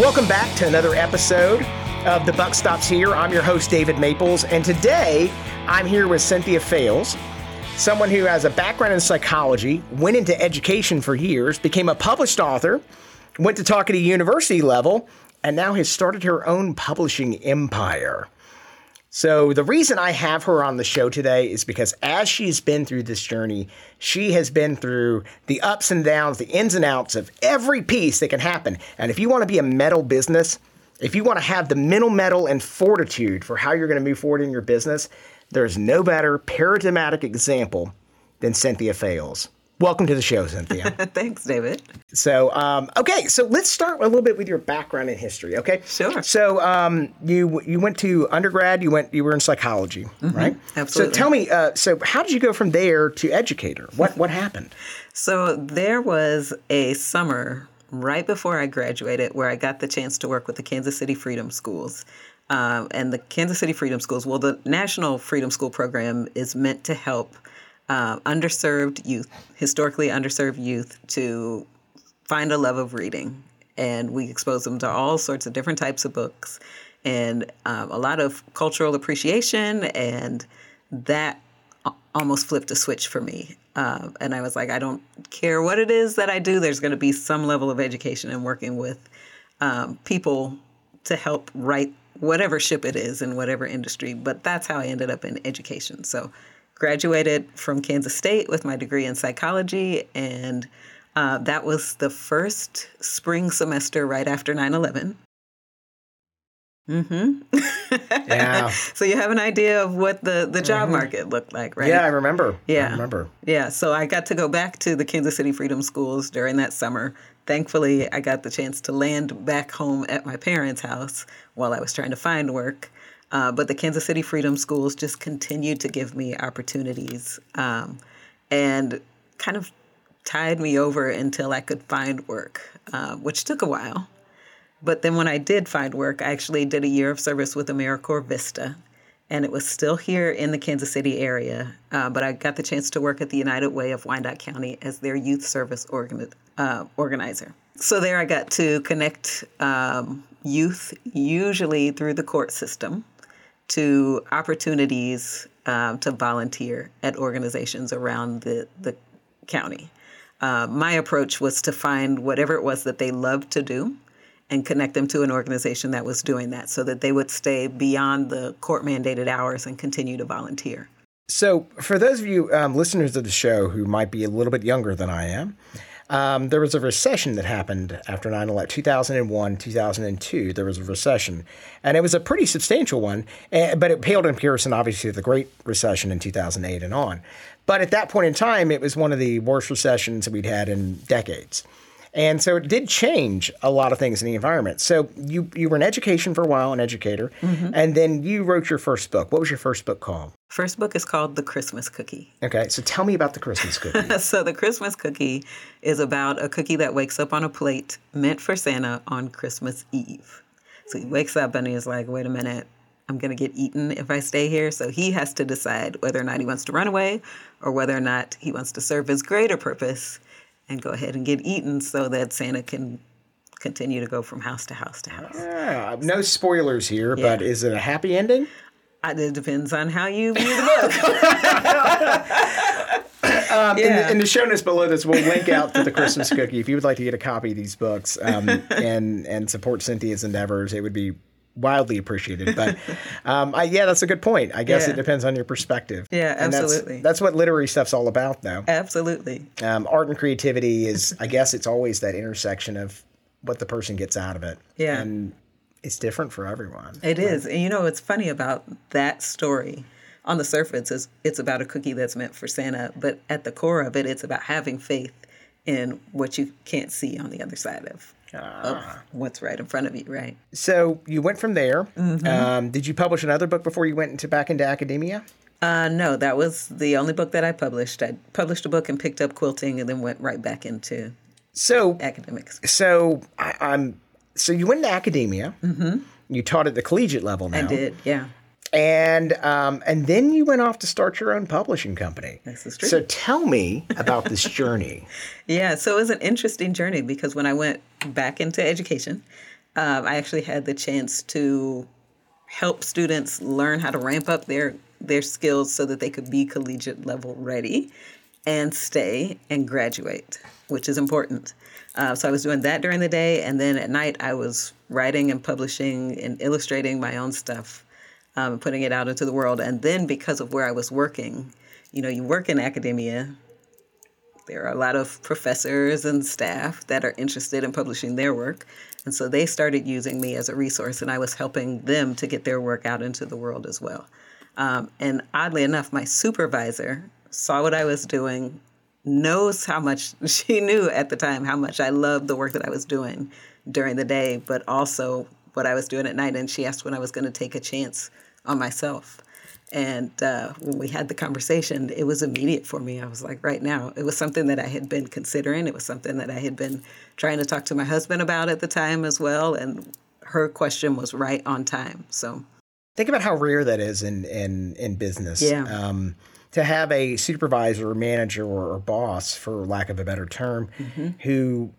Welcome back to another episode of The Buck Stops Here. I'm your host, David Maples, and today I'm here with Cynthia Fails, someone who has a background in psychology, went into education for years, became a published author, went to talk at a university level, and now has started her own publishing empire. So, the reason I have her on the show today is because as she's been through this journey, she has been through the ups and downs, the ins and outs of every piece that can happen. And if you want to be a metal business, if you want to have the mental metal and fortitude for how you're going to move forward in your business, there's no better paradigmatic example than Cynthia Fails. Welcome to the show, Cynthia. Thanks, David. So, um, okay, so let's start a little bit with your background in history. Okay, Sure. So, um, you you went to undergrad. You went. You were in psychology, right? Mm-hmm. absolutely. So, tell me. Uh, so, how did you go from there to educator? What what happened? So there was a summer right before I graduated where I got the chance to work with the Kansas City Freedom Schools. Um, and the Kansas City Freedom Schools, well, the National Freedom School Program is meant to help uh, underserved youth, historically underserved youth, to find a love of reading. And we expose them to all sorts of different types of books and um, a lot of cultural appreciation. And that almost flipped a switch for me. Uh, and I was like, I don't care what it is that I do, there's going to be some level of education and working with um, people to help right whatever ship it is in whatever industry. But that's how I ended up in education. So, graduated from Kansas State with my degree in psychology, and uh, that was the first spring semester right after 9 11. Mm-hmm. Yeah. so you have an idea of what the, the job market looked like, right? Yeah, I remember. Yeah. I remember. Yeah, so I got to go back to the Kansas City Freedom Schools during that summer. Thankfully, I got the chance to land back home at my parents' house while I was trying to find work. Uh, but the Kansas City Freedom Schools just continued to give me opportunities um, and kind of tide me over until I could find work, uh, which took a while. But then when I did find work, I actually did a year of service with AmeriCorps Vista. And it was still here in the Kansas City area. Uh, but I got the chance to work at the United Way of Wyandotte County as their youth service organ- uh, organizer. So there I got to connect um, youth, usually through the court system, to opportunities um, to volunteer at organizations around the, the county. Uh, my approach was to find whatever it was that they loved to do and connect them to an organization that was doing that so that they would stay beyond the court mandated hours and continue to volunteer. So, for those of you um, listeners of the show who might be a little bit younger than I am, um, there was a recession that happened after 9 11, 2001, 2002. There was a recession, and it was a pretty substantial one, eh, but it paled in comparison, obviously, to the Great Recession in 2008 and on. But at that point in time, it was one of the worst recessions that we'd had in decades. And so it did change a lot of things in the environment. So you you were in education for a while, an educator, mm-hmm. and then you wrote your first book. What was your first book called? First book is called The Christmas Cookie. Okay, so tell me about the Christmas cookie. so, The Christmas Cookie is about a cookie that wakes up on a plate meant for Santa on Christmas Eve. So, he wakes up and he's like, wait a minute, I'm going to get eaten if I stay here. So, he has to decide whether or not he wants to run away or whether or not he wants to serve his greater purpose and go ahead and get eaten so that Santa can continue to go from house to house to house. Yeah, no spoilers here, but is it a happy ending? It depends on how you view the book. Um, in, the, in the show notes below this, we'll link out to the Christmas cookie. If you would like to get a copy of these books um, and and support Cynthia's endeavors, it would be wildly appreciated. But um, I, yeah, that's a good point. I guess Yeah. it depends on your perspective. Yeah, And that's- absolutely. That's, what literary stuff's all about, though. Absolutely. Um, art and creativity is, I guess, it's always that intersection of what the person gets out of it. Yeah. and it's different for everyone. It is. And you know what's funny about that story? On the surface, is it's about a cookie that's meant for Santa, but at the core of it, it's about having faith in what you can't see on the other side of, of what's right in front of you, right? So you went from there. Mm-hmm. Um, did you publish another book before you went into back into academia? Uh, no, that was the only book that I published. I published a book and picked up quilting and then went right back into So academics. so I, I'm so you went into academia. Mm-hmm. You taught at the collegiate level now. I did, yeah. And um, and then you went off to start your own publishing company. This is true. So tell me about this journey. Yeah, so it was an interesting journey because when I went back into education, Um, I actually had the chance to help students learn how to ramp up their their skills so that they could be collegiate level ready and stay and graduate, which is important. Uh, so I was doing that during the day, and then at night I was writing and publishing and illustrating my own stuff, um, putting it out into the world. And then because of where I was working, you know, you work in academia. There are a lot of professors and staff that are interested in publishing their work. And so they started using me as a resource, and I was helping them to get their work out into the world as well. Um, and oddly enough, my supervisor saw what I was doing, knows how much she knew at the time how much I loved the work that I was doing during the day, but also what I was doing at night. And she asked when I was going to take a chance on myself. And uh, when we had the conversation, it was immediate for me. I was like, right now. It was something that I had been considering. It was something that I had been trying to talk to my husband about at the time as well. And her question was right on time. So think about how rare that is in in in business. Yeah. Um, to have a supervisor or manager or, or boss, for lack of a better term, Mm-hmm. who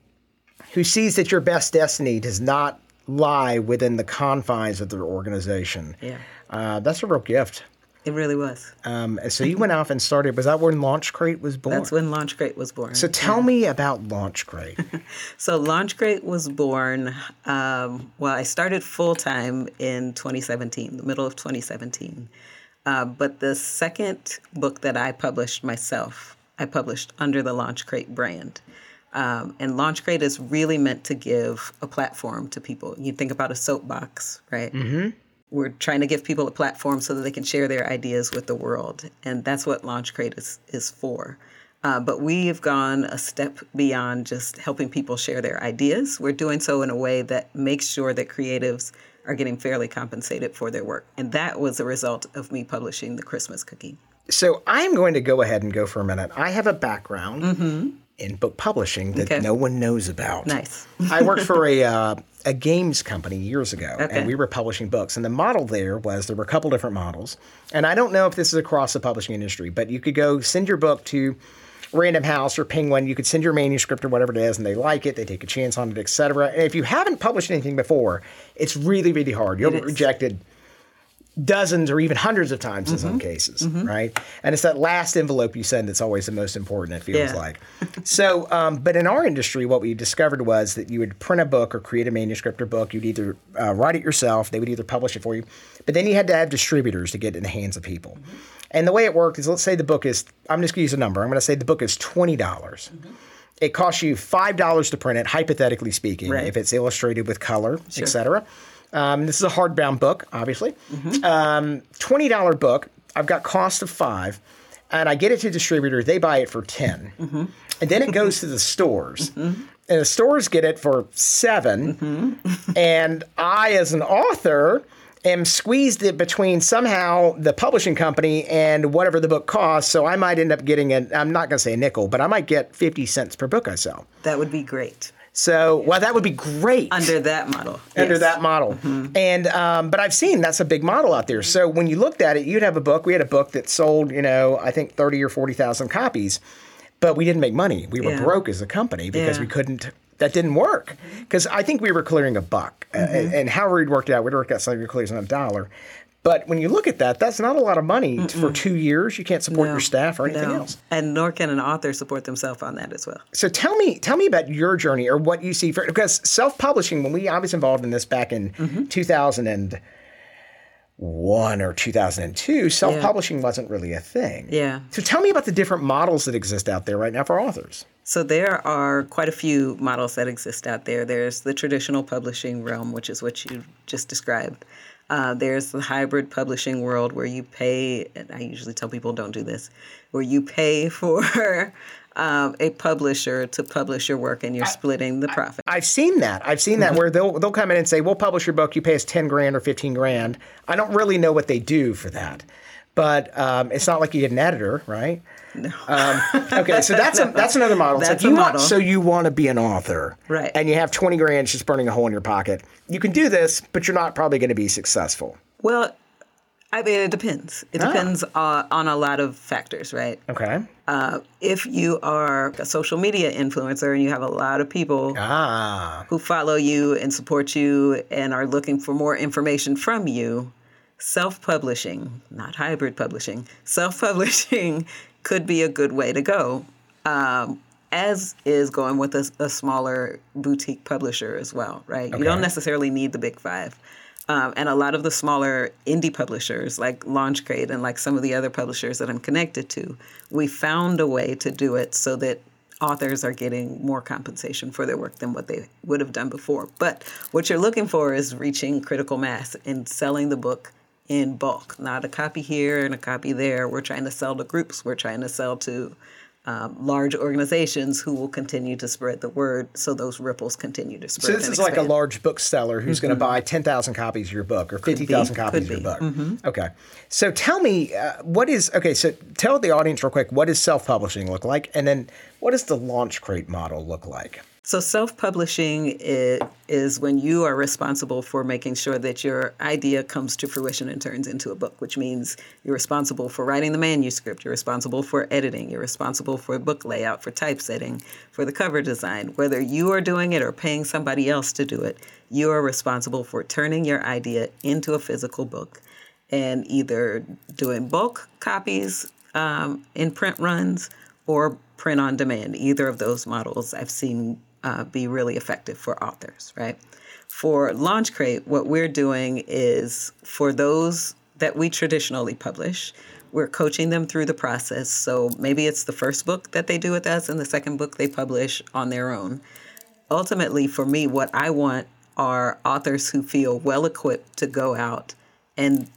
who sees that your best destiny does not lie within the confines of their organization. Yeah. Uh, that's a real gift. it really was. Um, so you went off and started. Was that when LaunchCrate was born? That's when LaunchCrate was born. so tell me about LaunchCrate. So LaunchCrate was born. Um, well, I started full time in 2017, the middle of 2017. Uh, but the second book that I published myself, I published under the LaunchCrate brand. Um, and LaunchCrate is really meant to give a platform to people. You think about a soapbox, right? Mm-hmm. We're trying to give people a platform so that they can share their ideas with the world, and that's what LaunchCrate is is for. Uh, but we've gone a step beyond just helping people share their ideas. We're doing so in a way that makes sure that creatives are getting fairly compensated for their work, and that was a result of me publishing the Christmas Cookie. so I'm going to go ahead and go for a minute. I have a background in book publishing that. Okay. no one knows about. Nice. I worked for a uh, a games company years ago, Okay. and we were publishing books. And the model there was there were a couple different models, and I don't know if this is across the publishing industry, but you could go send your book to Random House or Penguin. You could send your manuscript or whatever it is, and they like it, they take a chance on it, etc. And if you haven't published anything before, it's really really hard. You'll get rejected dozens or even hundreds of times in Mm-hmm. some cases, right? And it's that last envelope you send that's always the most important, it feels Yeah. like. so, um, but in our industry, what we discovered was that you would print a book or create a manuscript or book. You'd either uh, write it yourself, they would either publish it for you, but then you had to have distributors to get it in the hands of people. And the way it worked is let's say the book is, I'm just going to use a number, I'm going to say the book is $20. dollars It costs you $5 to print it, hypothetically speaking, Right. if it's illustrated with color, etc. Um, this is a hardbound book, obviously. Mm-hmm. Um, Twenty dollar book. I've got cost of five, and I get it to distributor. They buy it for 10 Mm-hmm. and then it goes to the stores, and the stores get it for 7 Mm-hmm. and I, as an author. Am squeezed it between somehow the publishing company and whatever the book costs, so I might end up getting a. I'm not going to say a nickel, but I might get fifty cents per book I sell. That would be great So, well, that would be great under that model. under Yes. that model. And um, but I've seen that's a big model out there. So when you looked at it, you'd have a book. We had a book that sold, you know, I think thirty or forty thousand copies, but we didn't make money. We were Yeah. broke as a company because Yeah. we couldn't. That didn't work because I think we were clearing a buck, Uh, and however we'd worked it out, we'd worked out something we were clearing a dollar. But when you look at that, that's not a lot of money for two years. You can't support No, your staff or anything no. else. And nor can an author support themselves on that as well. So tell me, tell me about your journey or what you see for because self-publishing. When we I was involved in this back in Mm-hmm. 2001 or 2002, self-publishing wasn't really a thing. Yeah. So tell me about the different models that exist out there right now for authors. So there are quite a few models that exist out there. There's the traditional publishing realm, which is what you just described. Uh, there's the hybrid publishing world where you pay, and I usually tell people don't do this, where you pay for um, a publisher to publish your work and you're splitting the profit. I've seen that. I've seen Mm-hmm. that where they'll they'll come in and say, "We'll publish your book. You pay us ten grand or fifteen grand." I don't really know what they do for that, but um, it's not like you get an editor, right? No. Um, okay, so that's a, that's another model. That's a you want, model. so you want to be an author, Right. And you have twenty grand just burning a hole in your pocket. You can do this, but you're not probably going to be successful. Well, I mean, it depends. It depends uh, on a lot of factors, right? Okay. Uh, if you are a social media influencer and you have a lot of people Ah. who follow you and support you and are looking for more information from you, self publishing, not hybrid publishing, self publishing could be a good way to go, um, as is going with a, a smaller boutique publisher as well, right? You don't necessarily need the big five. Um, and a lot of the smaller indie publishers like Launchcrate and like some of the other publishers that I'm connected to, we found a way to do it so that authors are getting more compensation for their work than what they would have done before. But what you're looking for is reaching critical mass and selling the book in bulk, not a copy here and a copy there. We're trying to sell to groups, we're trying to sell to um, large organizations who will continue to spread the word so those ripples continue to spread. So this is like a large bookseller who's going to buy 10,000 copies of your book or 50,000 could copies of your book. Okay. So tell me, uh, what is, okay, so tell the audience real quick, what does self publishing look like? And then what does the LaunchCrate model look like? So, self publishing is, when you are responsible for making sure that your idea comes to fruition and turns into a book, which means you're responsible for writing the manuscript, you're responsible for editing, you're responsible for book layout, for typesetting, for the cover design. Whether you are doing it or paying somebody else to do it, you are responsible for turning your idea into a physical book and either doing bulk copies um, in print runs or print on demand. Either of those models I've seen uh, be really effective for authors, right? For Launch Launchcrate, what we're doing is for those that we traditionally publish, we're coaching them through the process. So maybe it's the first book that they do with us and the second book they publish on their own ultimately for me what i want are authors who feel well equipped to go out and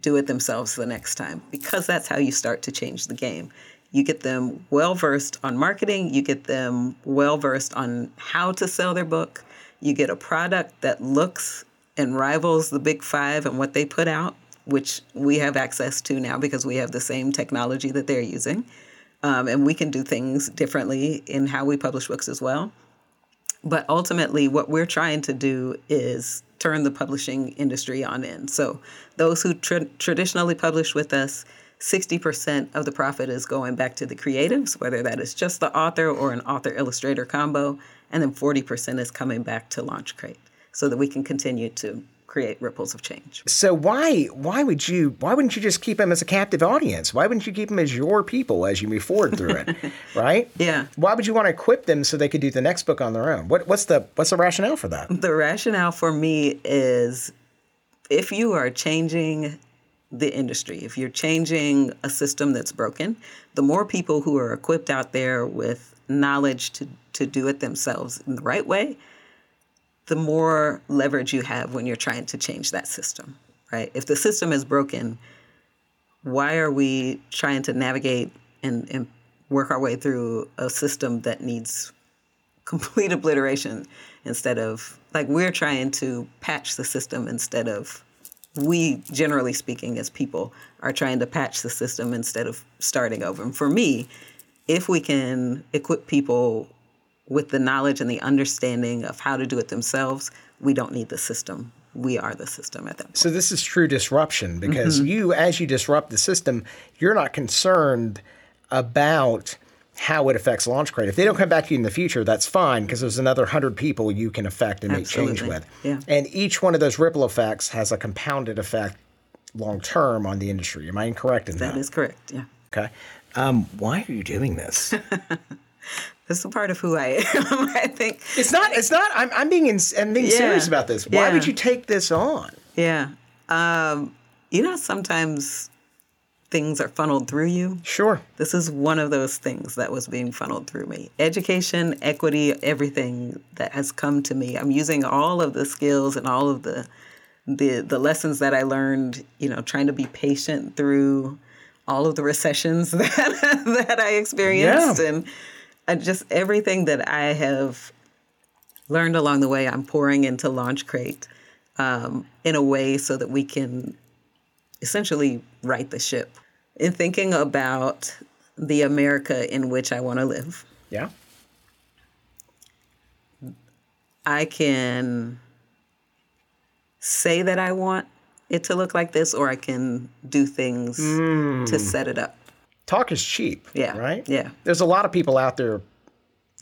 do it themselves the next time because that's how you start to change the game you get them well versed on marketing. You get them well versed on how to sell their book. You get a product that looks and rivals the big five and what they put out which we have access to now because we have the same technology that they're using. Um, and we can do things differently in how we publish books as well. But ultimately, what we're trying to do is turn the publishing industry on end. So, those who tra- traditionally publish with us, 60% of the profit is going back to the creatives, whether that is just the author or an author illustrator combo, and then 40% is coming back to LaunchCrate so that we can continue to create ripples of change. So why why would you why wouldn't you just keep them as a captive audience? Why wouldn't you keep them as your people as you move forward through it, right? Yeah. Why would you want to equip them so they could do the next book on their own? What what's the what's the rationale for that? The rationale for me is if you are changing the industry, if you're changing a system that's broken, the more people who are equipped out there with knowledge to, to do it themselves in the right way, the more leverage you have when you're trying to change that system, right? If the system is broken, why are we trying to navigate and, and work our way through a system that needs complete obliteration instead of like we're trying to patch the system instead of we generally speaking as people are trying to patch the system instead of starting over. And for me if we can equip people with the knowledge and the understanding of how to do it themselves we don't need the system. We are the system at that point. So this is true disruption because mm-hmm. you, as you disrupt the system, you're not concerned about how it affects Launchcrate. If they don't come back to you in the future, that's fine because there's another hundred people you can affect and make change with. Yeah. And each one of those ripple effects has a compounded effect long term on the industry. Am I incorrect in that? that is correct yeah okay. Um, why are you doing this? this is a part of who i am i think it's not. It's not. I'm, I'm being. In, I'm being Yeah. serious about this. Why would you take this on? yeah um, you know sometimes things are funneled through you Sure. This is one of those things that was being funneled through me. Education, equity, everything that has come to me. I'm using all of the skills and all of the the the lessons that I learned, you know, trying to be patient through all of the recessions that that I experienced Yeah. and uh, just everything that I have learned along the way I'm pouring into Launchcrate um, in a way so that we can essentially right the ship. In thinking about the America in which I want to live, Yeah. I can say that I want it to look like this, or I can do things to hmm. set it up. Talk is cheap. Yeah. Right? Yeah. There's a lot of people out there,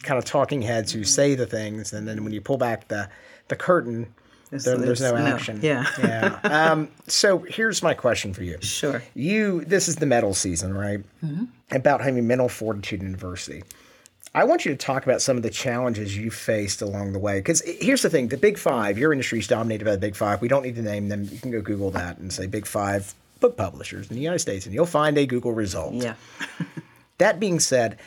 kind of talking heads, who say the things, and then when you pull back the, the curtain, there, there's, no there's no- action. yeah. yeah. Um, so here's my question for you. Sure. You, this is the metal season, right? Mm-hmm. About having mental fortitude in adversity. I want you to talk about some of the challenges you faced along the way. Because here's the thing: the Big Five. Your industry is dominated by the Big Five. We don't need to name them. You can go Google that and say Big Five book publishers in the United States, and you'll find a Google result. Yeah. That being said,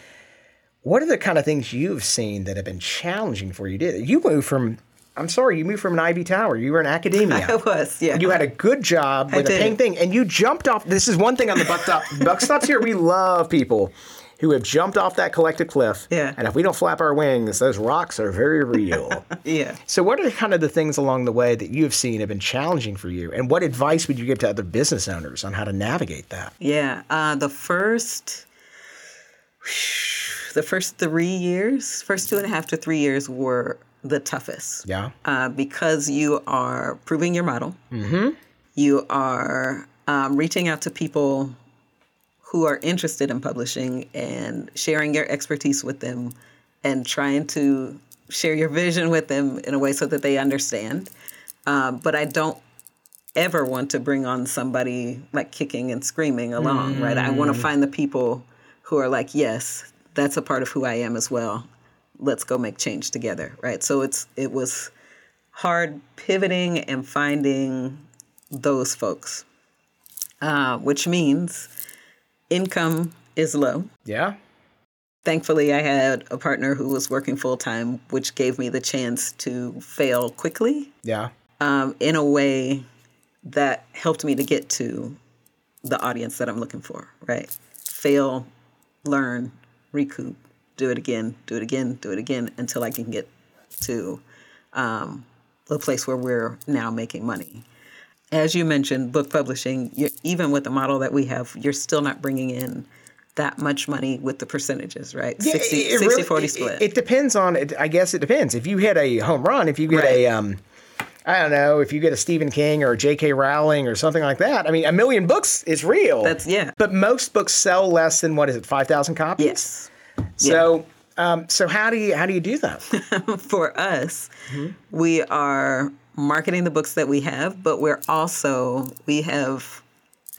what are the kind of things you've seen that have been challenging for you? Did you moved from? I'm sorry, you moved from an Ivy Tower. You were in academia. I was, yeah. You had a good job with a did. paying thing, and you jumped off. This is one thing on the buck stop. buck stops here. We love people who have jumped off that collective cliff. Yeah. And if we don't flap our wings, those rocks are very real. Yeah. so, what are kind of the things along the way that you have seen have been challenging for you, and what advice would you give to other business owners on how to navigate that? Yeah. Uh, the first, the first three years, first two and a half to three years were the toughest. Yeah. Uh, because you are proving your model. Mm-hmm. You are um, reaching out to people who are interested in publishing and sharing your expertise with them and trying to share your vision with them in a way so that they understand. Um, but I don't ever want to bring on somebody like kicking and screaming along, right? I want to find the people who are like, yes, that's a part of who I am as well. Let's go make change together, right? So it's it was hard pivoting and finding those folks, uh, which means income is low. Yeah. Thankfully, I had a partner who was working full time, which gave me the chance to fail quickly Yeah. um, in a way that helped me to get to the audience that I'm looking for, right? Fail, learn, recoup, do it again, do it again, do it again until I can get to um, the place where we're now making money. As you mentioned, book publishing, you even with the model that we have, you're still not bringing in that much money with the percentages, right? 60, it- it 60 really- 40 it- split. It, depends on. It, I guess it depends. If you hit a home run, if you get a, um, I don't know, if you get a Stephen King or a J.K. Rowling or something like that. I mean, a million books is real. That's- yeah. But most books sell less than what is it, five thousand copies? yes. So, um, so how do you how do you do that? for us, we are marketing the books that we have, but we're also, we have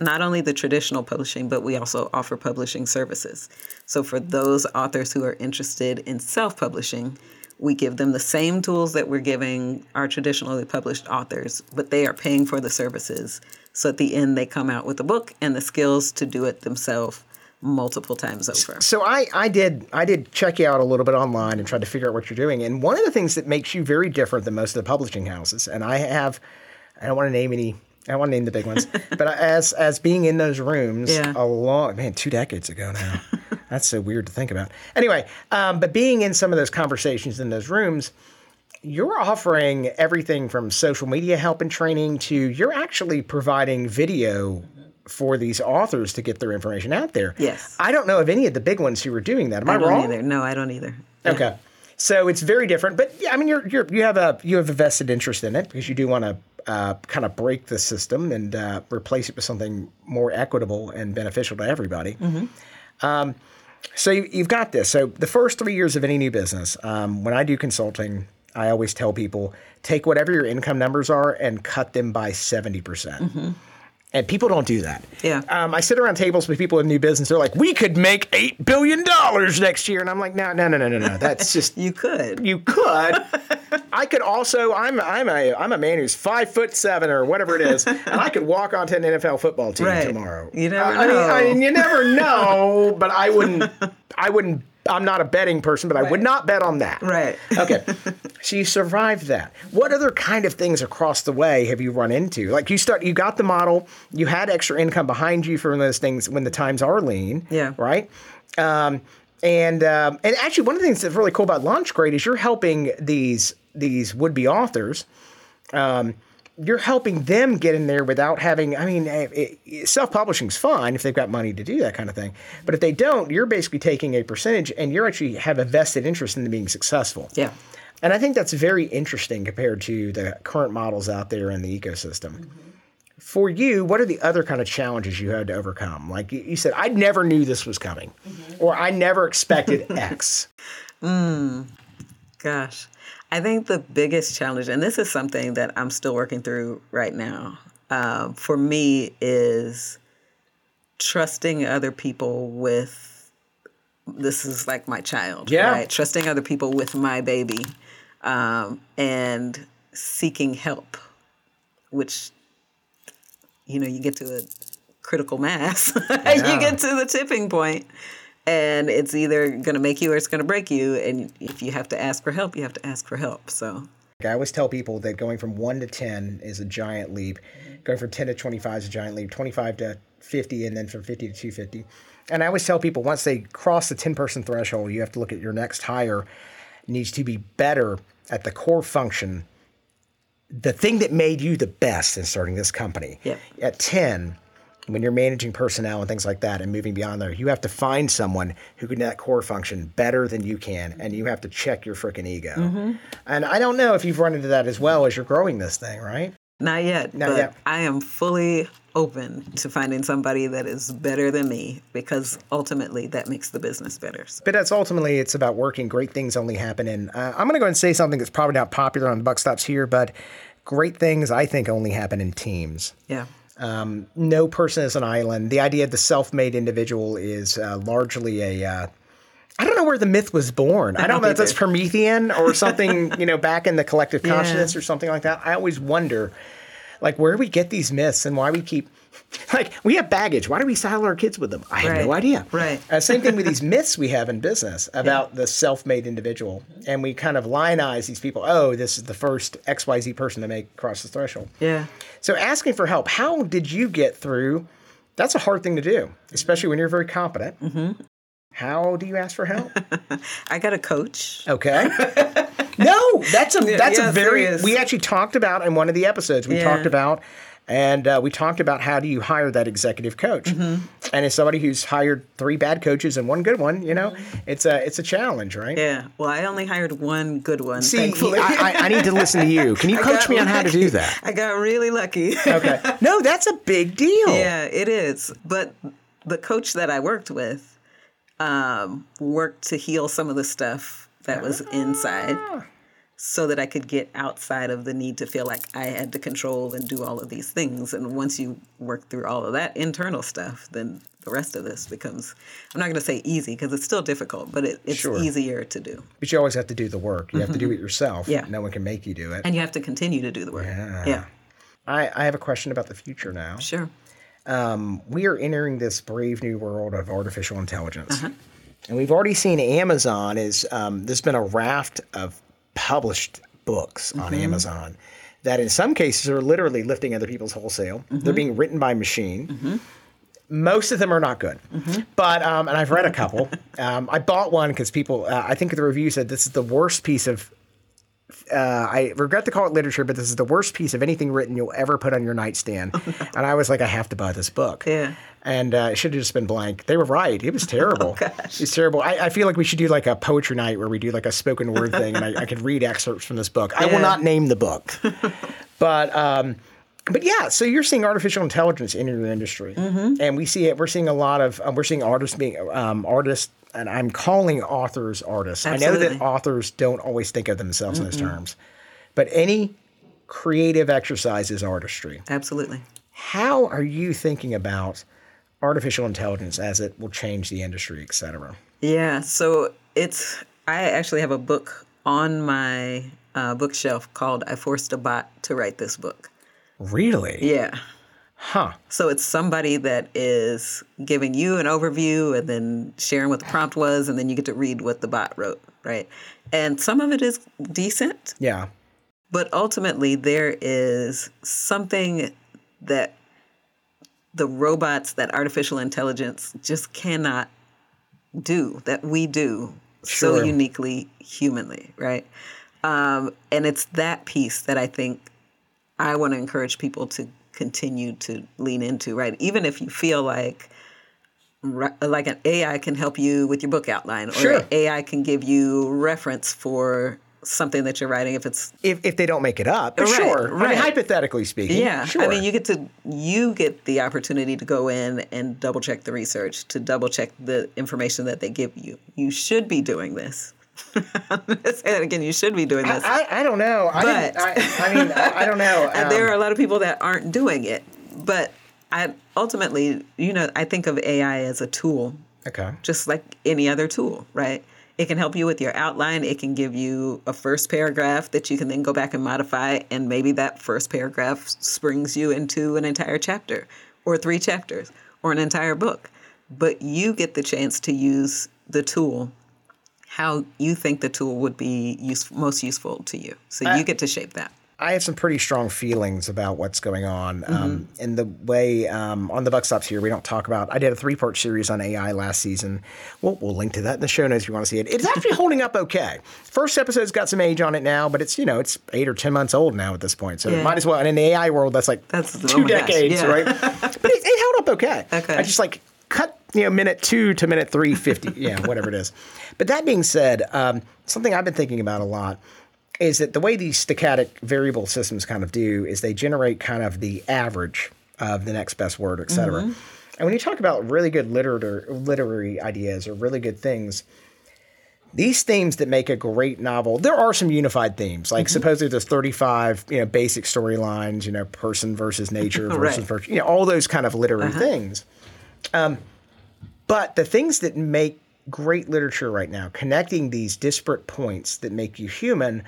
not only the traditional publishing, but we also offer publishing services. So for those authors who are interested in self publishing, we give them the same tools that we're giving our traditionally published authors, but they are paying for the services. So at the end, they come out with a book and the skills to do it themselves multiple times over. So I, I did I did check you out a little bit online and tried to figure out what you're doing. And one of the things that makes you very different than most of the publishing houses, and I have I don't want to name any I don't want to name the big ones, but as as being in those rooms Yeah. a long man, two decades ago now. That's so weird to think about. Anyway, um, but being in some of those conversations in those rooms, you're offering everything from social media help and training to you're actually providing video for these authors to get their information out there. Yes. I don't know of any of the big ones who are doing that. Am I, I don't wrong? either. No, I don't either. Okay. So it's very different, but yeah, I mean, you're, you're you have a you have a vested interest in it because you do want to uh, kind of break the system and uh, replace it with something more equitable and beneficial to everybody. Um, so you, you've got this. So the first three years of any new business, um, when I do consulting, I always tell people take whatever your income numbers are and cut them by seventy percent. And people don't do that. Yeah. Um, I sit around tables with people in new business. They're like, "We could make eight billion dollars next year," and I'm like, "No, no, no, no, no, no. That's just You could. you could. I could also. I'm I'm a I'm a man who's five foot seven or whatever it is, and I could walk onto an NFL football team Right. tomorrow. You never I, I mean, I know. mean, you never know. But I wouldn't. I wouldn't. I'm not a betting person, but I would not bet on that. Right. Okay. so you survived that. What other kind of things across the way have you run into? Like you start, you got the model, you had extra income behind you from those things when the times are lean. Yeah. Right. Um, and um, and actually, one of the things that's really cool about LaunchCrate is you're helping these these would be authors. Um, you're helping them get in there without having. I mean, eh, self publishing's fine if they've got money to do that kind of thing. But if they don't, you're basically taking a percentage, and you're actually have a vested interest in them being successful. Yeah. And I think that's very interesting compared to the current models out there in the ecosystem. For you, what are the other kind of challenges you had to overcome? Like you, you said, I never knew this was coming, or I never expected X. Hmm. Gosh, I think the biggest challenge, and this is something that I'm still working through right now, um, for me is trusting other people with this is like my child, Yeah. right? Trusting other people with my baby, um, and seeking help, which you know you get to a critical mass, Yeah. you get to the tipping point, and it's either going to make you or it's going to break you. And if you have to ask for help, you have to ask for help. So I always tell people that going from one to 10 is a giant leap. Going from 10 to 25 is a giant leap. 25 to 50, and then from 50 to 250. And I always tell people once they cross the 10 person threshold, you have to look at your next hire needs to be better at the core function, the thing that made you the best in starting this company. Yep. At 10, when you're managing personnel and things like that and moving beyond there, you have to find someone who can do that core function better than you can, and you have to check your freaking ego. And I don't know if you've run into that as well as you're growing this thing, right? not yet, Not but yet. I am fully open to finding somebody that is better than me because ultimately that makes the business better. So, But that's ultimately it's about working. Great things only happen in. Uh, I'm going to go and say something that's probably not popular on the buck stops here, but great things I think only happen in teams. yeah. Um, no person is an island. The idea of the self-made individual is uh, largely a. Uh, I don't know where the myth was born. I don't know if that's Promethean or something, you know, back in the collective Yeah. consciousness or something like that. I always wonder, like, where we get these myths and why we keep, like, we have baggage. Why do we saddle our kids with them? I have no idea. Right. Uh, same thing with these myths we have in business about the self-made individual, and we kind of lionize these people. Oh, this is the first X Y Z person to make cross the threshold. Yeah. So asking for help, how did you get through? That's a hard thing to do, especially when you're very competent. Mm-hmm. How do you ask for help? I got a coach. Okay. no, that's a that's yeah, a very. serious. We actually talked about in one of the episodes. We Yeah. talked about. And uh, we talked about how do you hire that executive coach, Mm-hmm. and as somebody who's hired three bad coaches and one good one, you know, it's a it's a challenge, right? Yeah. Well, I only hired one good one. See, thankfully. I, I, I need to listen to you. Can you I coach me on how to do that? I got really lucky. Okay. No, that's a big deal. Yeah, it is. But the coach that I worked with um, worked to heal some of the stuff that was inside so that I could get outside of the need to feel like I had to control and do all of these things. And once you work through all of that internal stuff, then the rest of this becomes, I'm not going to say easy because it's still difficult, but it, it's Sure. easier to do. But you always have to do the work. You have to do it yourself. Mm-hmm. Yeah. No one can make you do it. And you have to continue to do the work. Yeah, yeah. I, I have a question about the future now. sure. We are entering this brave new world of artificial intelligence. Uh-huh. And we've already seen Amazon is um, there's been a raft of published books on Mm-hmm. Amazon that in some cases are literally lifting other people's wholesale. Mm-hmm. They're being written by machine. Most of them are not good, Mm-hmm. but um, and I've read a couple. um, I bought one because people. Uh, I think the review said this is the worst piece of. Uh, I regret to call it literature, but this is the worst piece of anything written you'll ever put on your nightstand. and I was like, I have to buy this book. Yeah. And uh, it should have just been blank. They were right. It was terrible. gosh. It's terrible. I, I feel like we should do like a poetry night where we do like a spoken word thing, and I, I could read excerpts from this book. I will not name the book, but um, but yeah. So you're seeing artificial intelligence in your industry, and we see it. We're seeing a lot of um, we're seeing artists being um, artists, and I'm calling authors artists. I know that authors don't always think of themselves in those terms, but any creative exercise is artistry Absolutely. how are you thinking about artificial intelligence as it will change the industry, et cetera? Yeah, so it's I actually have a book on my uh, bookshelf called "I Forced a Bot to Write This Book." Really? Yeah, Huh. so it's somebody that is giving you an overview and then sharing what the prompt was, and then you get to read what the bot wrote, right? And some of it is decent, Yeah. but ultimately there is something that the robots that artificial intelligence just cannot do that we do so uniquely humanly right um, and it's that piece that i think i want to encourage people to continue to lean into right even if you feel like like an ai can help you with your book outline or Sure. ai can give you reference for something that you're writing if it's if, if they don't make it up. Right, sure. I mean, right. hypothetically speaking. yeah Sure. i mean you get to you get the opportunity to go in and double check the research to double check the information that they give you you should be doing this I'm gonna say that again you should be doing this I, I don't know. I, But- I, I mean, I, I don't know. And there Um, are a lot of people that aren't doing it but i ultimately you know i think of ai as a tool okay. just like any other tool, right? It can help you with your outline. It can give you a first paragraph that you can then go back and modify, and maybe that first paragraph springs you into an entire chapter, or three chapters, or an entire book. But you get the chance to use the tool how you think the tool would be use, most useful to you. So you get to shape that. I have some pretty strong feelings about what's going on. Mm-hmm. Um, and the way um, on the Buck Stops here, we don't talk about. I did a three part series on AI last season. We'll, we'll link to that in the show notes if you want to see it. It's actually holding up okay. First episode's got some age on it now, but it's you know it's eight or ten months old now at this point. So Yeah. might as well. And in the AI world, that's like That's- oh two gosh, decades, yeah. right? but it, it held up okay. Okay. I just like cut you know minute two to minute three fifty, yeah, whatever it is. But that being said, um, something I've been thinking about a lot is that the way these stochastic variable systems kind of do is they generate kind of the average of the next best word, et cetera. Mm-hmm. And when you talk about really good literary, literary ideas or really good things, these themes that make a great novel, there are some unified themes. Like mm-hmm. suppose there's 35, you know, basic storylines, you know, person versus nature versus Right. virtue, you know, all those kind of literary uh-huh. things. Um, but the things that make great literature right now, connecting these disparate points that make you human,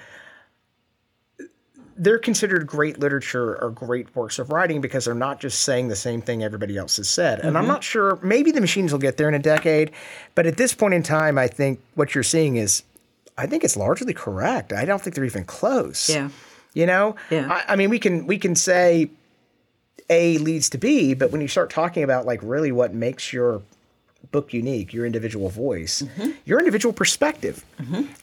they're considered great literature or great works of writing because they're not just saying the same thing everybody else has said. And Mm-hmm. I'm not sure, maybe the machines will get there in a decade, but at this point in time, I think what you're seeing is, I think it's largely correct. I don't think they're even close. Yeah. You know? Yeah. I, I mean, we can we can say A leads to B, but when you start talking about like really what makes your book unique, your individual voice, your individual perspective.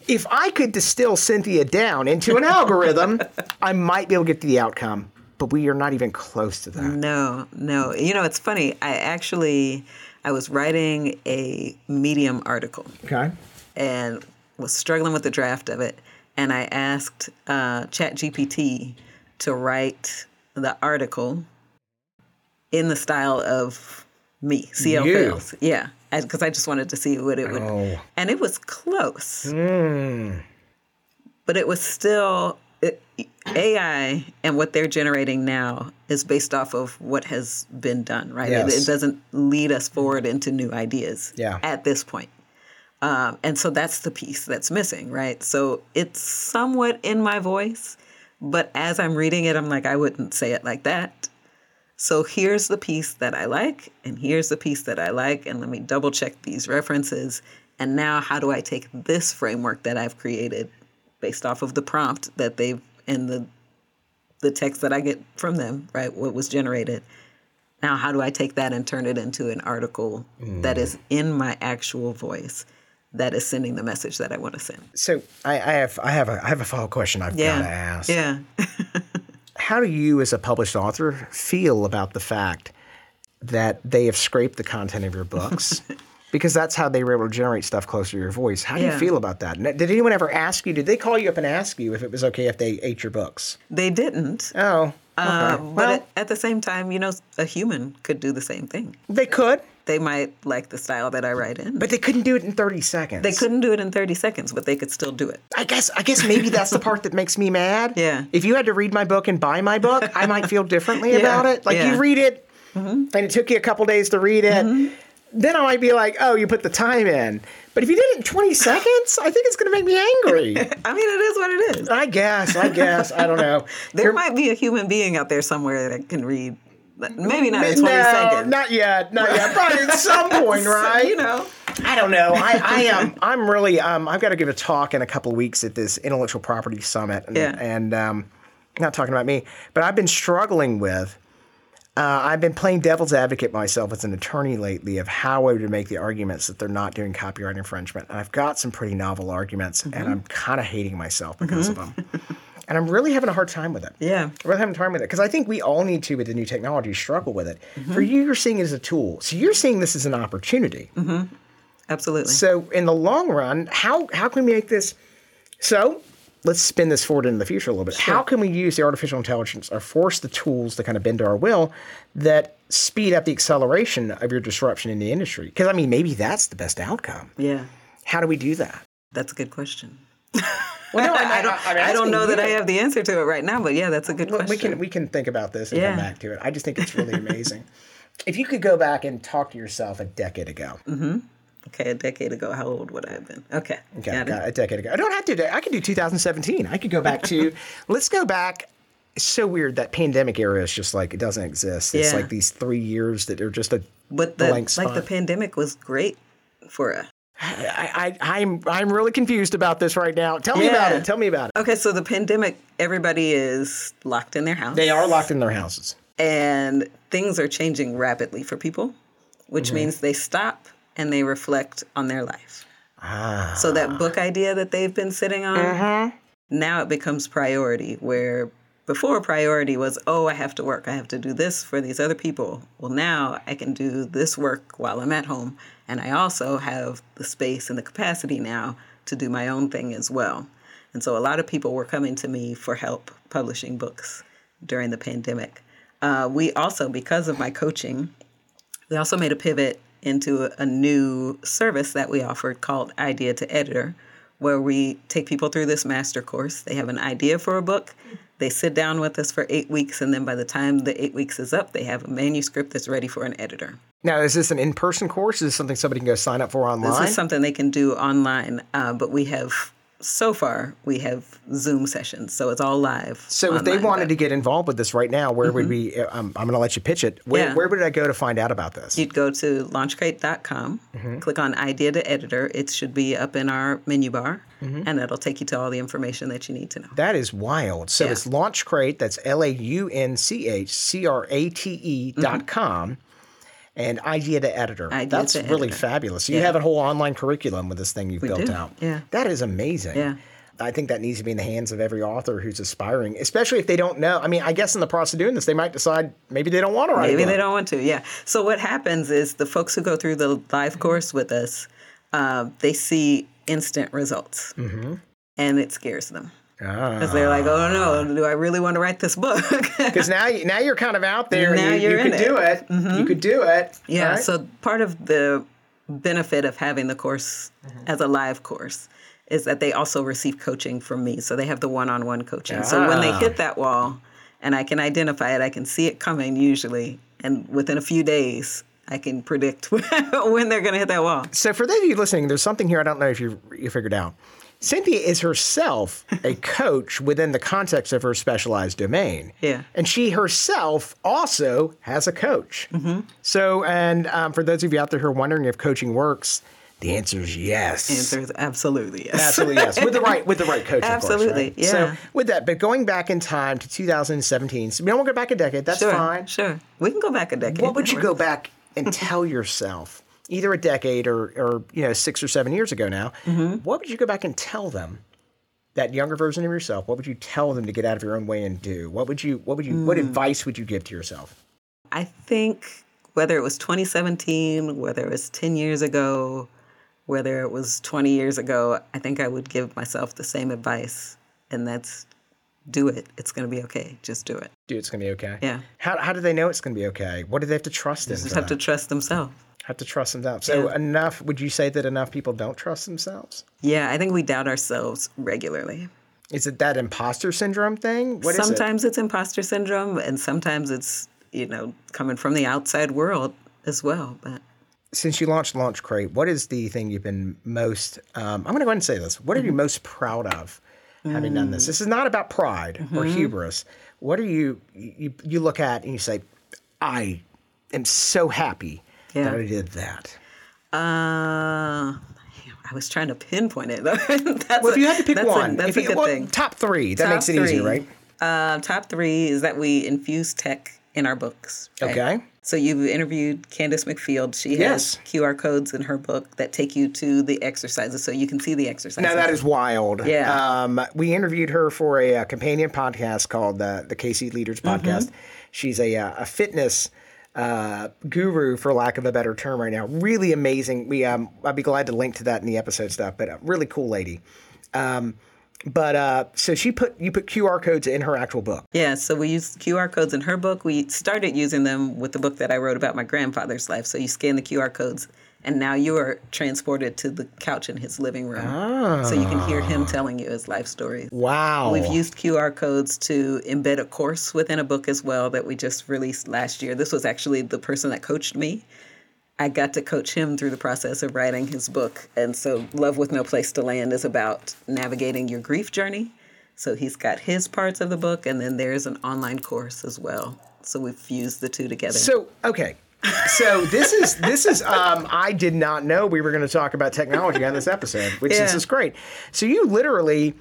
If I could distill Cynthia down into an algorithm, I might be able to get to the outcome, but we are not even close to that. No, no. You know, it's funny. I actually I was writing a Medium article Okay. and was struggling with the draft of it, and I asked uh, ChatGPT to write the article in the style of me, CL You. Fails. Yeah, because I just wanted to see what it would, Oh. and it was close, Mm. but it was still. It, AI and what they're generating now is based off of what has been done, right? It, it doesn't lead us forward into new ideas Yeah. at this point. Um, and so that's the piece that's missing, right? So it's somewhat in my voice, but as I'm reading it, I'm like, I wouldn't say it like that. So here's the piece that I like, and here's the piece that I like, and let me double check these references. And now, how do I take this framework that I've created based off of the prompt that they've and the the text that I get from them, right? What was generated. Now, how do I take that and turn it into an article that mm. is in my actual voice, that is sending the message that I want to send? So I, I have I have a I have a follow question I've Yeah, got to ask. yeah. How do you, as a published author, feel about the fact that they have scraped the content of your books? because that's how they were able to generate stuff closer to your voice. How do you feel about that? Did anyone ever ask you? Did they call you up and ask you if it was okay if they ate your books? They didn't, Oh, okay. uh, but well, at, at the same time, you know, a human could do the same thing. they could, They might like the style that I write in. but they couldn't do it in thirty seconds. they couldn't do it in 30 seconds, but they could still do it. I guess. I guess maybe that's the part that makes me mad. Yeah. If you had to read my book and buy my book, I might feel differently about it. Like yeah. Mm-hmm. you read it, and it took you a couple days to read it. Then I might be like, "Oh, you put the time in." But if you did it in 20 seconds, I think it's going to make me angry. I mean, it is what it is. I guess. I guess. I don't know. There might be a human being out there somewhere that can read, maybe not in 20 no, seconds. not yet. Not yet. Probably at some point, So, right? you know. I don't know. I, I am. I'm really. Um, I've got to give a talk in a couple of weeks at this intellectual property summit, and, Yeah. and um, not talking about me, but I've been struggling with. Uh, I've been playing devil's advocate myself as an attorney lately of how I would make the arguments that they're not doing copyright infringement, and I've got some pretty novel arguments, and mm-hmm. I'm kind of hating myself because mm-hmm. of them, and I'm really having a hard time with it. Yeah. I'm really having time with it because I think we all need to, with the new technology, struggle with it. Mm-hmm. For you, you're seeing it as a tool, so you're seeing this as an opportunity. Absolutely. So in the long run, how how can we make this? So let's spin this forward into the future a little bit. How can we use the artificial intelligence or force the tools to kind of bend to our will that speed up the acceleration of your disruption in the industry? Because I mean, maybe that's the best outcome. Yeah, How do we do that? that's a good question. Well, no, I don't. I'm I don't know that. I have the answer to it right now, but yeah, that's a good Look, question. we can we can think about this and come back to it. I just think it's really amazing. if you could go back and talk to yourself a decade ago, mm-hmm. Okay, a decade ago, how old would I have been? Okay, okay, got it. got- a decade ago. I don't have to. I could do 2017. I could go back to. let's go back. It's so weird that pandemic era is just like it doesn't exist. It's Yeah. like these three years that are just a But the blank like the pandemic was great for us. I, I, I'm I'm really confused about this right now. Tell me about it. Tell me about it. Okay, so the pandemic, everybody is locked in their house. They are locked in their houses. and things are changing rapidly for people, which Mm-hmm. means they stop and they reflect on their life. Ah. So that book idea that they've been sitting on, Mm-hmm. now it becomes priority. Where before priority was, oh, I have to work, I have to do this for these other people. Well, now I can do this work while I'm at home, and I also have the space and the capacity now to do my own thing as well. And so a lot of people were coming to me for help publishing books during the pandemic. Uh, we also, because of my coaching, we also made a pivot into a, new service that we offered called Idea to Editor, where we take people through this master course. They have an idea for a book. They sit down with us for eight weeks, and then by the time the eight weeks is up, they have a manuscript that's ready for an editor. Now, is this an in-person course? Is this something somebody can go sign up for online? This is something they can do online, uh, but we have so far we have Zoom sessions, so it's all live. So if they wanted to get involved with this right now, where would we? I'm, I'm going to let you pitch it. Where, Yeah. where would I go to find out about this? You'd go to launchcrate.com, Mm-hmm. click on Idea to Editor. It should be up in our menu bar, Mm-hmm. and it'll take you to all the information that you need to know. that is wild. So Yeah. it's LaunchCrate. That's L A U N C H C R A T E dot com. And idea to editor. Idea That's to really Editor. fabulous. You Yeah. have a whole online curriculum with this thing you've built do, out. yeah. That is amazing. Yeah. I think that needs to be in the hands of every author who's aspiring, especially if they don't know. I mean, I guess in the process of doing this, they might decide maybe they don't want to write. Maybe they don't want to, yeah. So what happens is the folks who go through the live course with us, uh, they see instant results, Mm-hmm. and it scares them. Because they're like, "Oh no, do I really want to write this book?" Because now, now you're kind of out there. Now you, you could it. do Mm-hmm. it. You could do it. Yeah, right? so part of the benefit of having the course Mm-hmm. as a live course is that they also receive coaching from me. So they have the one on one coaching. So when they Ah. hit that wall and I can identify it, I can see it coming usually. And within a few days, I can predict when they're going to hit that wall. So for those of you listening, there's something here I don't know if you you figured out. Cynthia is herself a coach within the context of her specialized domain. Yeah. And she herself also has a coach. Mm-hmm. So, and um, for those of you out there who are wondering if coaching works, the answer is yes. Answer is absolutely yes. Absolutely yes, with the right with the right coach. of course, Absolutely, right? So yeah. with that, but going back in time to 2017, so we don't want to go back a decade. That's Sure, fine. sure. We can go back a decade. What would you go back and tell yourself, either a decade or, or you know six or seven years ago now? Mm-hmm. What would you go back and tell them? That younger version of yourself. What would you tell them to get out of your own way and do? What would you? What would you? What Mm. advice would you give to yourself? I think whether it was 2017, whether it was 10 years ago, whether it was 20 years ago, I think I would give myself the same advice. And that's do it. It's going to be okay. Just do it. Dude, it's gonna be okay. Yeah. How, how do they know it's gonna be okay? What do they have to trust in? Just have to trust themselves. have to trust themselves. So Yeah. enough. Would you say that enough people don't trust themselves? Yeah, I think we doubt ourselves regularly. Is it that imposter syndrome thing? What is it? sometimes it's imposter syndrome, and sometimes it's, you know, coming from the outside world as well. But since you launched LaunchCrate, what is the thing you've been most? Um, I'm going to go ahead and say this. What are Mm-hmm. you most proud of having done this? This is not about pride or Mm-hmm. hubris. What are you, you? You look at and you say, "I am so happy Yeah. that I did that." Uh, I was trying to pinpoint it. that's Well, if you had to pick that's one, a, that's if a you, good well, thing. top three, that Top makes it easy, three. right? Uh, top three is that we infuse tech in our books. right? Okay. So you've interviewed Candace McField. She Yes. has QR codes in her book that take you to the exercises, so you can see the exercises. Now that is wild. Yeah. Um, we interviewed her for a, uh companion podcast called the the KC Leaders Mm-hmm. Podcast. She's a uh, a fitness uh, guru, for lack of a better term, right now. Really amazing. We um, I'd be glad to link to that in the episode stuff. But a really cool lady. Um, But uh, so she put you put QR codes in her actual book. Yeah, so we used QR codes in her book. We started using them with the book that I wrote about my grandfather's life. So you scan the QR codes, and now you are transported to the couch in his living room. So you can hear him telling you his life stories. Wow. We've used QR codes to embed a course within a book as well that we just released last year. This was actually the person that coached me. I got to coach him through the process of writing his book. And so, Love with No Place to Land is about navigating your grief journey. So, he's got his parts of the book, and then there's an online course as well. So, we've fused the two together. So okay. So this is this is um, I did not know we were going to talk about technology on this episode, which Yeah. is great. So you literally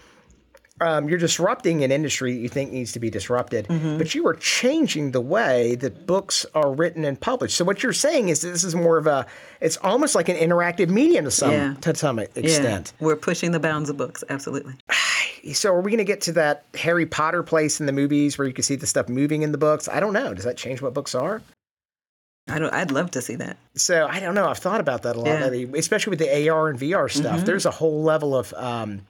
um, you're disrupting an industry that you think needs to be disrupted, Mm-hmm. but you are changing the way that books are written and published. So what you're saying is this is more of a it's almost like an interactive medium to some Yeah. to some extent. Yeah, we're pushing the bounds of books, absolutely. So are we going to get to that Harry Potter place in the movies where you can see the stuff moving in the books? I don't know. Does that change what books are? I don't, I'd love to see that. So I don't know. I've thought about that a lot Yeah. lately, especially with the AR and VR stuff. There's a whole level of um,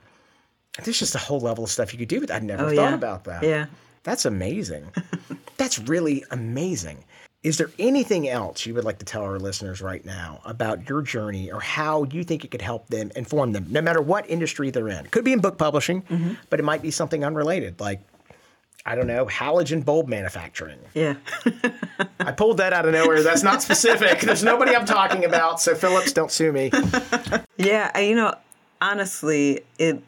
there's just a whole level of stuff you could do with. I'd never Oh, thought yeah. about that. Yeah. That's amazing. That's really amazing. Is there anything else you would like to tell our listeners right now about your journey or how you think it could help them, inform them, no matter what industry they're in? Could be in book publishing, Mm-hmm. but it might be something unrelated, like I don't know, halogen bulb manufacturing. Yeah. I pulled that out of nowhere. That's not specific. There's nobody I'm talking about. So Philips, don't sue me. Yeah, I- you know, honestly, it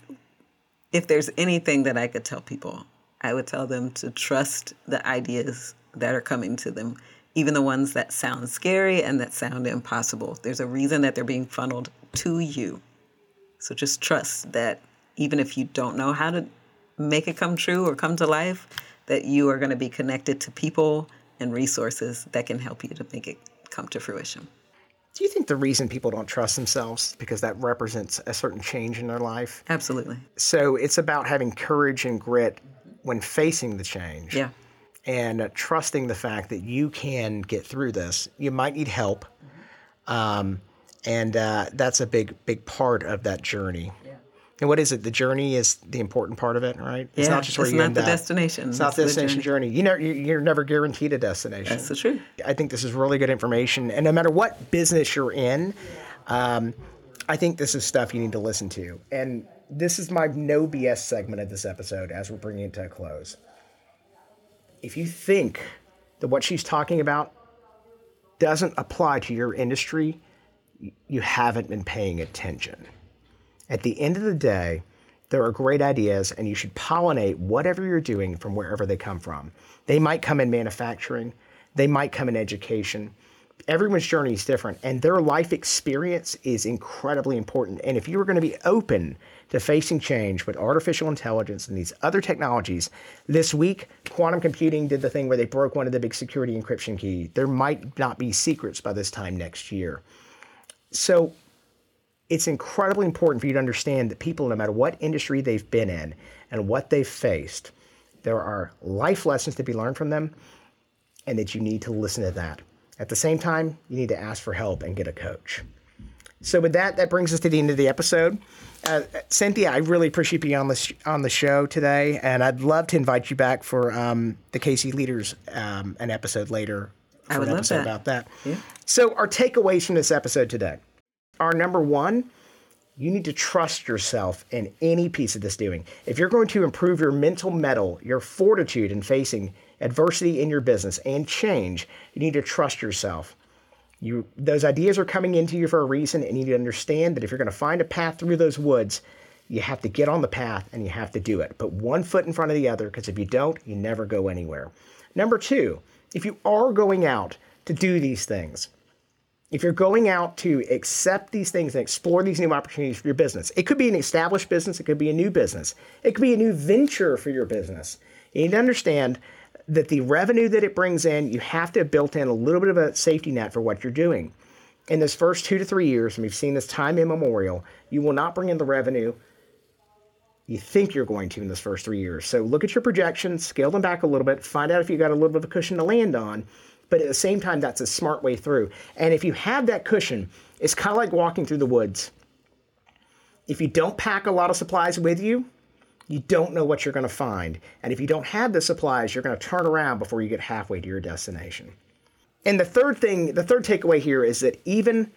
if there's anything that I could tell people, I would tell them to trust the ideas that are coming to them, even the ones that sound scary and that sound impossible. There's a reason that they're being funneled to you. So just trust that even if you don't know how to make it come true or come to life, that you are going to be connected to people and resources that can help you to make it come to fruition. Do you think the reason people don't trust themselves is because that represents a certain change in their life? Absolutely. So it's about having courage and grit when facing the change. Yeah. and uh, trusting the fact that you can get through this. You might need help, um, and uh, that's a big, big part of that journey. And what is it? The journey is the important part of it, right? It's Yeah, not just where it's you not end the up. destination, It's not it's the the destination journey. You know, you- you're never guaranteed a destination. That's the truth. I think this is really good information. And no matter what business you're in, um, I think this is stuff you need to listen to. And this is my no BS segment of this episode as we're bringing it to a close. If you think that what she's talking about doesn't apply to your industry, you haven't been paying attention. At the end of the day, there are great ideas, and you should pollinate whatever you're doing from wherever they come from. They might come in manufacturing, they might come in education. Everyone's journey is different, and their life experience is incredibly important. And if you're going to be open to facing change with artificial intelligence and these other technologies, this week, quantum computing did the thing where they broke one of the big security encryption key. There might not be secrets by this time next year. So it's incredibly important for you to understand that people, no matter what industry they've been in and what they've faced, there are life lessons to be learned from them, and that you need to listen to that. At the same time, you need to ask for help and get a coach. So with that, that brings us to the end of the episode. Uh, Cynthia, I really appreciate being on the sh- on the show today, and I'd love to invite you back for um, the KC Leaders um, an episode later. For I would an love episode that. about that. Yeah. So our takeaways from this episode today are number one, you need to trust yourself in any piece of this doing. If you're going to improve your mental metal, your fortitude in facing adversity in your business and change, you need to trust yourself. You those ideas are coming into you for a reason, and you need to understand that if you're going to find a path through those woods, you have to get on the path and you have to do it. Put one foot in front of the other, because if you don't, you never go anywhere. Number two, if you are going out to do these things, if you're going out to accept these things and explore these new opportunities for your business, it could be an established business, it could be a new business, it could be a new venture for your business. You need to understand that the revenue that it brings in, you have to have built in a little bit of a safety net for what you're doing. In those first two to three years, and we've seen this time immemorial, you will not bring in the revenue you think you're going to in those first three years. So look at your projections, scale them back a little bit, find out if you got a little bit of a cushion to land on. But at the same time, that's a smart way through. And if you have that cushion, it's kind of like walking through the woods. If you don't pack a lot of supplies with you, You don't know what you're going to find. And if you don't have the supplies, you're going to turn around before you get halfway to your destination. And the third thing, the third takeaway here is that even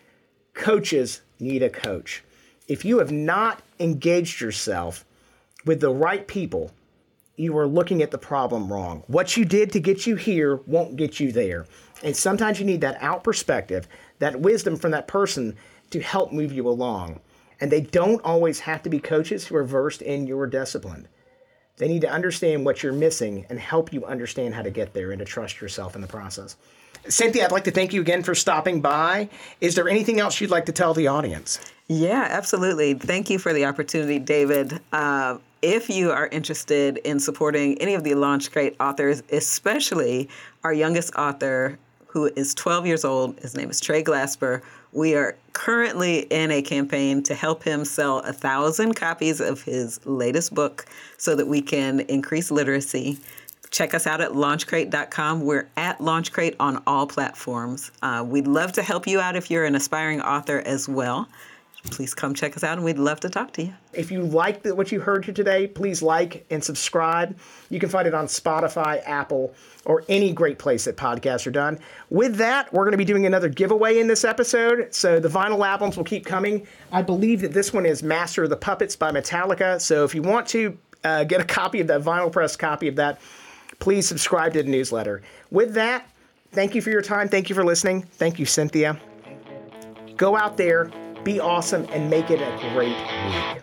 coaches need a coach. If you have not engaged yourself with the right people, you are looking at the problem wrong. What you did to get you here won't get you there. And sometimes you need that out perspective, that wisdom from that person to help move you along. And they don't always have to be coaches who are versed in your discipline. They need to understand what you're missing and help you understand how to get there and to trust yourself in the process. Cynthia, I'd like to thank you again for stopping by. Is there anything else you'd like to tell the audience? Yeah, absolutely. Thank you for the opportunity, David. Uh, if you are interested in supporting any of the LaunchCrate authors, especially our youngest author, who is 12 years old, his name is Trey Glasper. We are currently in a campaign to help him sell a thousand copies of his latest book so that we can increase literacy. Check us out at launchcrate.com. We're at Launchcrate on all platforms. Uh, we'd love to help you out if you're an aspiring author as well. Please come check us out, and we'd love to talk to you. If you liked what you heard here today, please like and subscribe. You can find it on Spotify, Apple, or any great place that podcasts are done. With that, we're going to be doing another giveaway in this episode. So the vinyl albums will keep coming. I believe that this one is Master of the Puppets by Metallica. So if you want to uh, get a copy of that vinyl press copy of that, please subscribe to the newsletter. With that, thank you for your time. Thank you for listening. Thank you, Cynthia. Go out there, be awesome, and make it a great week.